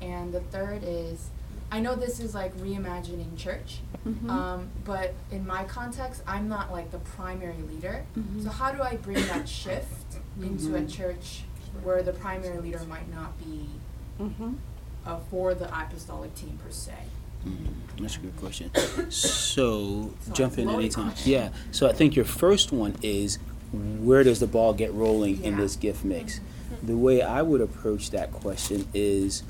And the third is, I know this is like reimagining church, um, but in my context, I'm not like the primary leader. So how do I bring that shift into a church where the primary leader might not be uh, for the apostolic team per se? Mm, That's a good question. So, Sorry, jump in loaded anytime. question. Yeah. So, I think your first one is where does the ball get rolling in this gift mix? Mm-hmm. The way I would approach that question is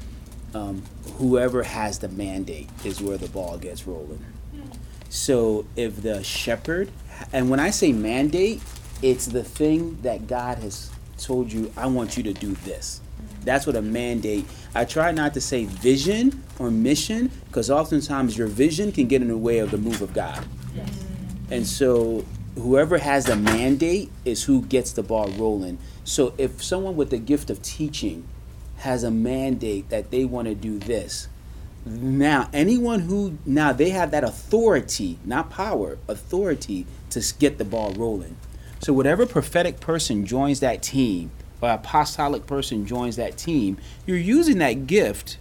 um, whoever has the mandate is where the ball gets rolling. Mm-hmm. So, if the shepherd, and when I say mandate, it's the thing that God has told you, I want you to do this. Mm-hmm. That's what a mandate. I try not to say vision or mission because oftentimes your vision can get in the way of the move of God. And so whoever has the mandate is who gets the ball rolling. So if someone with the gift of teaching has a mandate that they want to do this, now anyone who now they have that authority, not power, authority to get the ball rolling. So whatever prophetic person joins that team or apostolic person joins that team, you're using that gift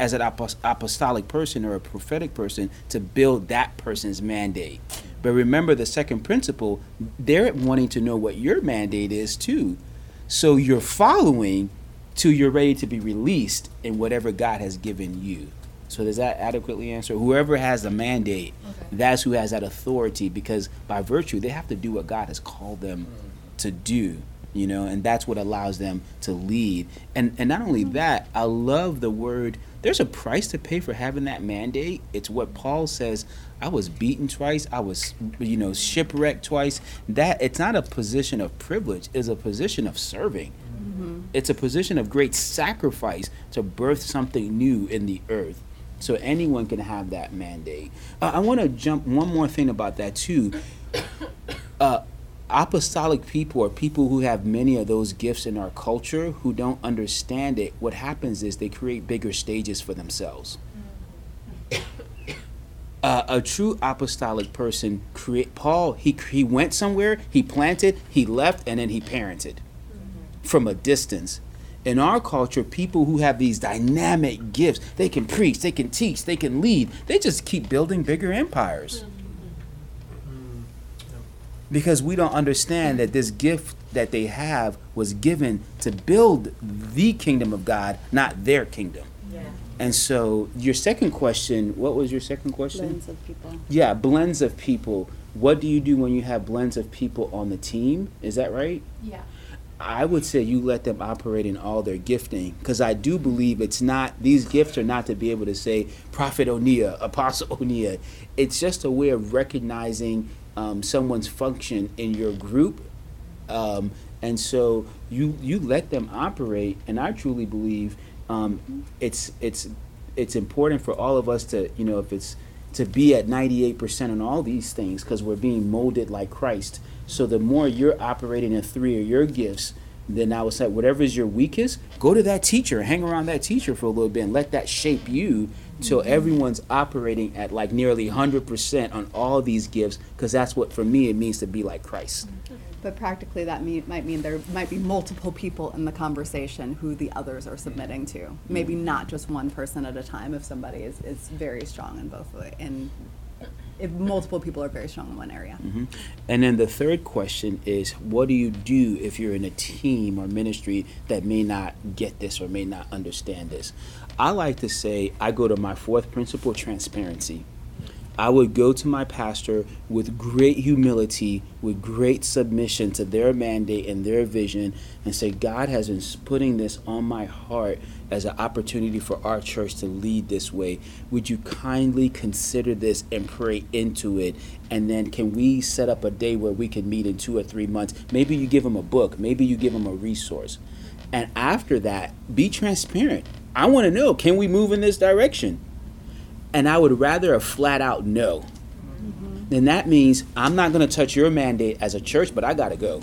as an apos- apostolic person or a prophetic person to build that person's mandate. But remember the second principle, they're wanting to know what your mandate is too. So you're following till you're ready to be released in whatever God has given you. So does that adequately answer? Whoever has the mandate, Okay. that's who has that authority because by virtue they have to do what God has called them to do you know and that's what allows them to lead and and not only mm. that i love the word there's a price to pay for having that mandate. It's what paul says i was beaten twice. I was you know shipwrecked twice. That it's not a position of privilege. It's a position of serving. It's a position of great sacrifice to birth something new in the earth. So anyone can have that mandate. Uh, i want to jump one more thing about that too. Uh, apostolic people or people who have many of those gifts in our culture who don't understand it, what happens is they create bigger stages for themselves. Uh, a true apostolic person create Paul he he went somewhere he planted he left and then he parented from a distance. In our culture people who have these dynamic gifts they can preach they can teach they can lead they just keep building bigger empires because we don't understand that this gift that they have was given to build the kingdom of God, not their kingdom. And so, your second question, what was your second question? Blends of people. Yeah, blends of people. What do you do when you have blends of people on the team? Is that right? Yeah. I would say you let them operate in all their gifting because I do believe it's not, these gifts are not to be able to say Prophet Oneya, Apostle Oneya. It's just a way of recognizing um, someone's function in your group. Um, and so you, you let them operate, and I truly believe um, it's, it's, it's important for all of us to, you know, if it's to be at 98% on all these things because we're being molded like Christ. So the more you're operating in three of your gifts, then I would say whatever is your weakest, go to that teacher, hang around that teacher for a little bit, and let that shape you till mm-hmm. everyone's operating at like nearly 100% on all these gifts because that's what for me it means to be like Christ. Mm-hmm. But practically, that mean, might mean there might be multiple people in the conversation who the others are submitting to. Maybe mm-hmm. not just one person at a time. If somebody is, is very strong in both, in if multiple people are very strong in one area. Mhm. And then the third question is what do you do if you're in a team or ministry that may not get this or may not understand this? I like to say I go to my fourth principle transparency. I would go to my pastor with great humility, with great submission to their mandate and their vision, and say, God has been putting this on my heart as an opportunity for our church to lead this way. Would you kindly consider this and pray into it? And then, can we set up a day where we can meet in two or three months? Maybe you give them a book, maybe you give them a resource. And after that, be transparent. I want to know can we move in this direction? And I would rather a flat out no. Then that means I'm not going to touch your mandate as a church, but I got to go.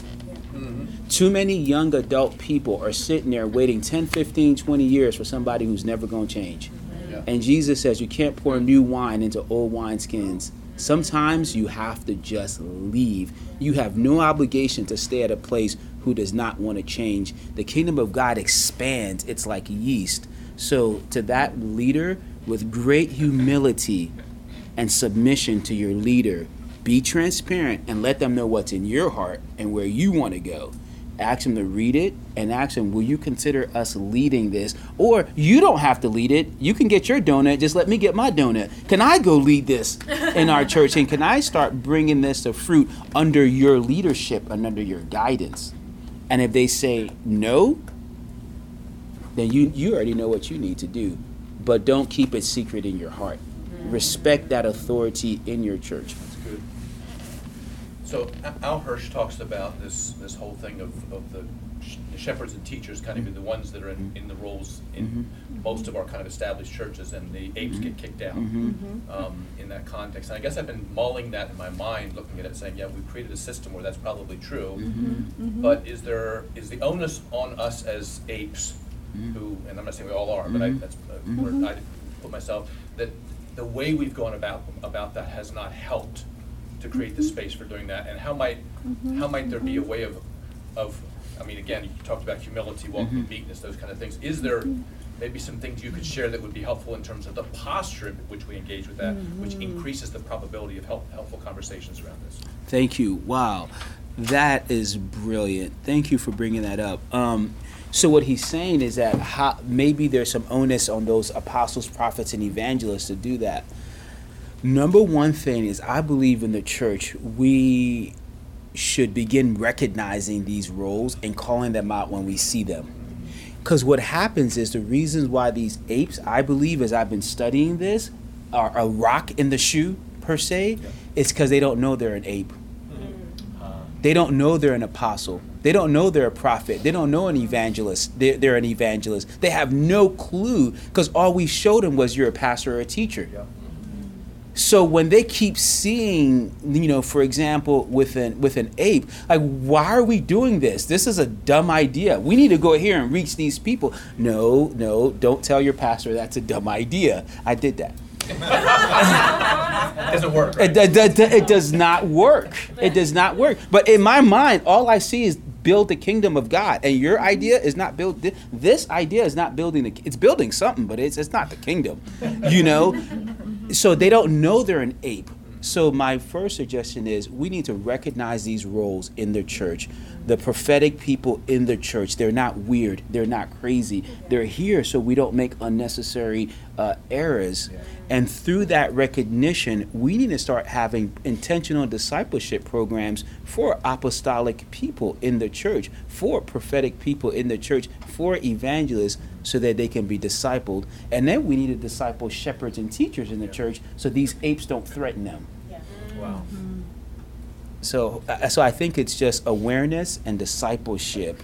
Too many young adult people are sitting there waiting 10, 15, 20 years for somebody who's never going to change. And Jesus says you can't pour new wine into old wineskins. Sometimes you have to just leave. You have no obligation to stay at a place who does not want to change. The kingdom of God expands, it's like yeast. So, to that leader, with great humility and submission to your leader, be transparent and let them know what's in your heart and where you want to go. Ask them to read it and ask them, Will you consider us leading this? Or you don't have to lead it. You can get your donut. Just let me get my donut. Can I go lead this in our church? And can I start bringing this to fruit under your leadership and under your guidance? And if they say no, then you, you already know what you need to do. But don't keep it secret in your heart. Respect that authority in your church. That's good. So Al Hirsch talks about this, this whole thing of, of the sh- the shepherds and teachers kind of being the ones that are in, in the roles in mm-hmm. most of our kind of established churches, and the apes mm-hmm. get kicked out mm-hmm. um, in that context. And I guess I've been mulling that in my mind, looking at it, saying, yeah, we've created a system where that's probably true. But is there, is the onus on us as apes, who, and I'm not saying we all are, but I, mm-hmm. that's uh, where mm-hmm. I put myself, that the way we've gone about, about that has not helped to create the mm-hmm. space for doing that, and how might, how might there be a way of, of, I mean, again, you talked about humility, walking in meekness, those kind of things. Is there maybe some things you could share that would be helpful in terms of the posture in which we engage with that, which increases the probability of help, helpful conversations around this? Thank you. Wow. That is brilliant. Thank you for bringing that up. Um, so, what he's saying is that how, maybe there's some onus on those apostles, prophets, and evangelists to do that. Number one thing is, I believe in the church, we should begin recognizing these roles and calling them out when we see them. Because what happens is the reasons why these apes, I believe, as I've been studying this, are a rock in the shoe, per se, it's because they don't know they're an ape. They don't know they're an apostle. They don't know they're a prophet. They don't know an evangelist. They're, they're an evangelist. They have no clue because all we showed them was you're a pastor or a teacher. So when they keep seeing, you know, for example, with an with an ape, like why are we doing this? This is a dumb idea. We need to go here and reach these people. No, no, don't tell your pastor that's a dumb idea. I did that. Doesn't work, It, it, it, it does not work. It does not work. But in my mind, all I see is build the kingdom of God, and your idea is not build. thi- This idea is not building the. It's building something, but it's it's not the kingdom. You know, so they don't know they're an ape. So my first suggestion is we need to recognize these roles in the church. The prophetic people in the church, they're not weird, they're not crazy. They're here so we don't make unnecessary uh, errors. And through that recognition, we need to start having intentional discipleship programs for apostolic people in the church, for prophetic people in the church, for evangelists, so that they can be discipled. And then we need to disciple shepherds and teachers in the church so these apes don't threaten them. Wow. So, uh, so I think it's just awareness and discipleship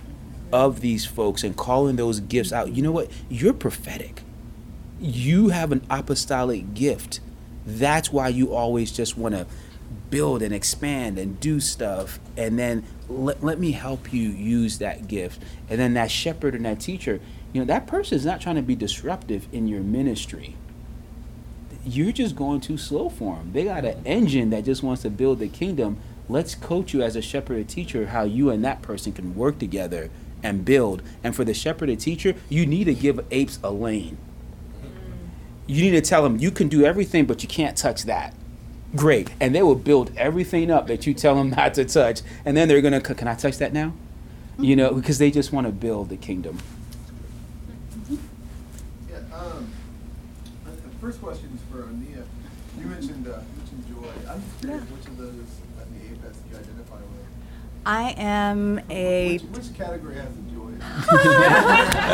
of these folks and calling those gifts out. You know what? You're prophetic. You have an apostolic gift. That's why you always just want to build and expand and do stuff. And then let, let me help you use that gift. And then that shepherd and that teacher, you know, that person is not trying to be disruptive in your ministry you're just going too slow for them. They got an engine that just wants to build the kingdom. Let's coach you as a shepherd and teacher how you and that person can work together and build. And for the shepherd and teacher, you need to give apes a lane. You need to tell them you can do everything, but you can't touch that. Great. And they will build everything up that you tell them not to touch. And then they're going to, can I touch that now? You know, because they just want to build the kingdom. Yeah, um, uh, the first question is for Oneya. You mentioned, uh, you mentioned joy. I'm just curious which of those at the apex you identify with. I am a. Which, which category has the joy?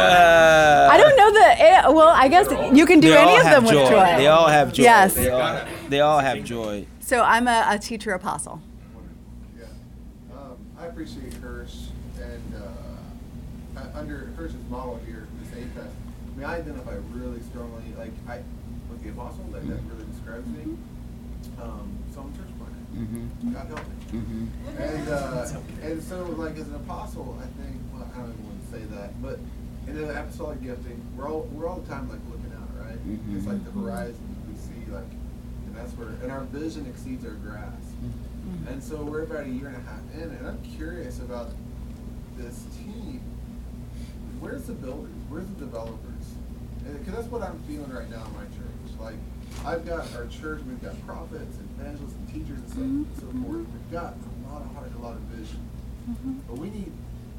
I don't know the. Well, I guess you can do any of have them with joy. They all have joy. Yes. They all, they all have joy. So I'm a, a teacher apostle. Yeah. Um, I appreciate Hirsch and uh, uh, under Hirsch's model here, this APEST, I mean, I identify really strongly, like, I, with the apostle, like, that really describes me. Um, so I'm a church planner. Mm-hmm. God help me. Mm-hmm. And, uh, and so, like, as an apostle, I think, well, I don't even want to say that, but in the apostolic gifting, we're all, we're all the time, like, looking out, right? Mhm. It's mm-hmm. like the horizon, we see, like, and that's where, and our vision exceeds our grasp. Mm-hmm. And so we're about a year and a half in, and I'm curious about this team. Where's the builders? Where's the developers? Because that's what I'm feeling right now in my church. Like, I've got our church, we've got prophets and evangelists and teachers and so, mm-hmm. and so forth. We've got a lot of heart, a lot of vision. But we need,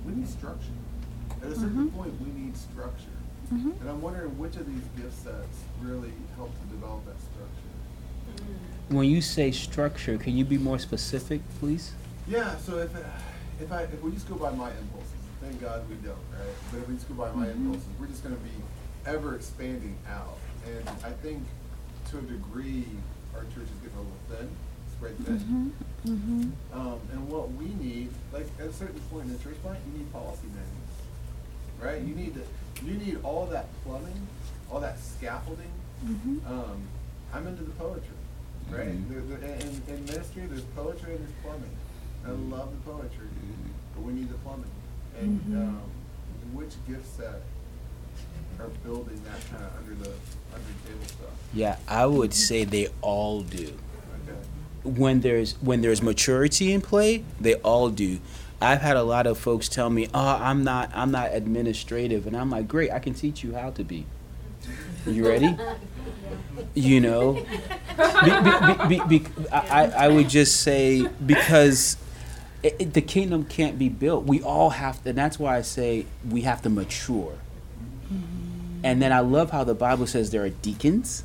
we need structure. At a certain mm-hmm. point, we need structure. Mm-hmm. And I'm wondering which of these gift sets really help to develop that structure. Mm. When you say structure, can you be more specific, please? Yeah, so if, if I, if we just go by my impulses, thank God we don't, right? But if we just go by my mm-hmm. impulses, we're just gonna be ever expanding out. And I think to a degree, our church is getting a little thin, spread thin. Um, and what we need, like at a certain point in the church plant, you need policy manuals, right? You need to, you need all that plumbing, all that scaffolding. Um, I'm into the poetry, right? Mhm. There- there- in, in ministry, there's poetry and there's plumbing. I love the poetry, but we need the plumbing. And um, which gift set are building that kind of under the under the table stuff? Yeah, I would say they all do. Okay. When there's when there's maturity in play, they all do. I've had a lot of folks tell me, "Oh, I'm not I'm not administrative," and I'm like, "Great, I can teach you how to be." You ready? You know, be, be, be, I, I would just say because it, it- the kingdom can't be built. We all have to, and that's why I say we have to mature. And then I love how the Bible says there are deacons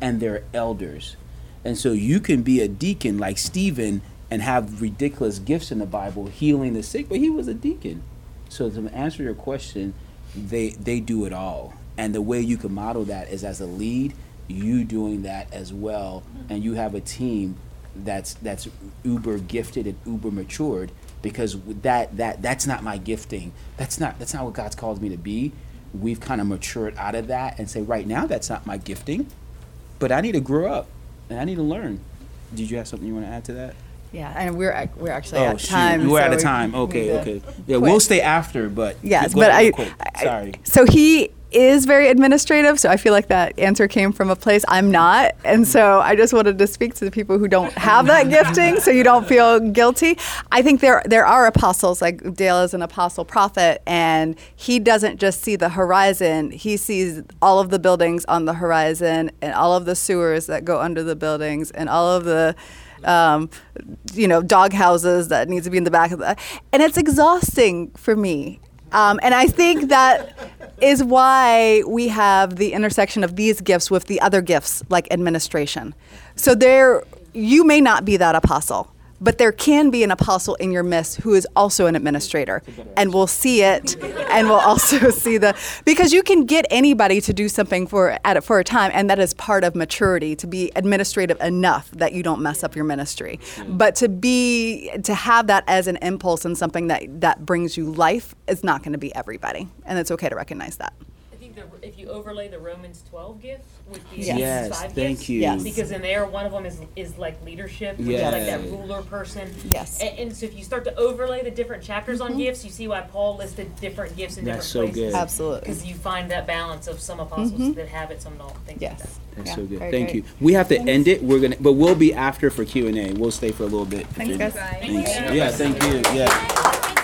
and there are elders. And so you can be a deacon like Stephen and have ridiculous gifts in the Bible, healing the sick, but he was a deacon. So to answer your question, they they do it all. And the way you can model that is as a lead, you doing that as well, and you have a team that's that's uber gifted and uber matured because that that that's not my gifting. That's not that's not what God's called me to be. We've kind of matured out of that and say right now that's not my gifting, but I need to grow up and I need to learn. Did you have something you want to add to that? Yeah, and we're ac- we're actually Oh at shoot, time. we're so out of we time. need Okay, to okay. Yeah, quit. we'll stay after, but Yes, go but ahead I, real quick. I- Sorry. So he is very administrative. So I feel like that answer came from a place I'm not, and so I just wanted to speak to the people who don't have that gifting, so you don't feel guilty. I think there there are apostles like Dele is an apostle prophet, and he doesn't just see the horizon; he sees all of the buildings on the horizon and all of the sewers that go under the buildings and all of the um, you know, dog houses that needs to be in the back of the, and it's exhausting for me. Um, and I think that is why we have the intersection of these gifts with the other gifts like administration. So there, you may not be that apostle, but there can be an apostle in your midst who is also an administrator and we'll see it and we'll also see the because you can get anybody to do something for at it for a time and that is part of maturity to be administrative enough that you don't mess up your ministry. But to be to have that as an impulse and something that that brings you life is not going to be everybody and it's okay to recognize that the, if you overlay the Romans twelve gift with the Yes. Yes, five thank gifts, you. Yes. because in there one of them is is like leadership, which is like that Yeah. ruler person. Yes. And, and so if you start to overlay the different chapters on mm-hmm. gifts, you see why Paul listed different gifts in That's different so places. good. Absolutely. Because you find that balance of some apostles mm-hmm. that have it, some don't. Things like that. yes That's Yeah, so good. very Thank great. you. We have to end it. We're gonna, but we'll be after for Q and A. We'll stay for a little bit. Thanks, guys. Thanks. Yeah, thank you. Yeah.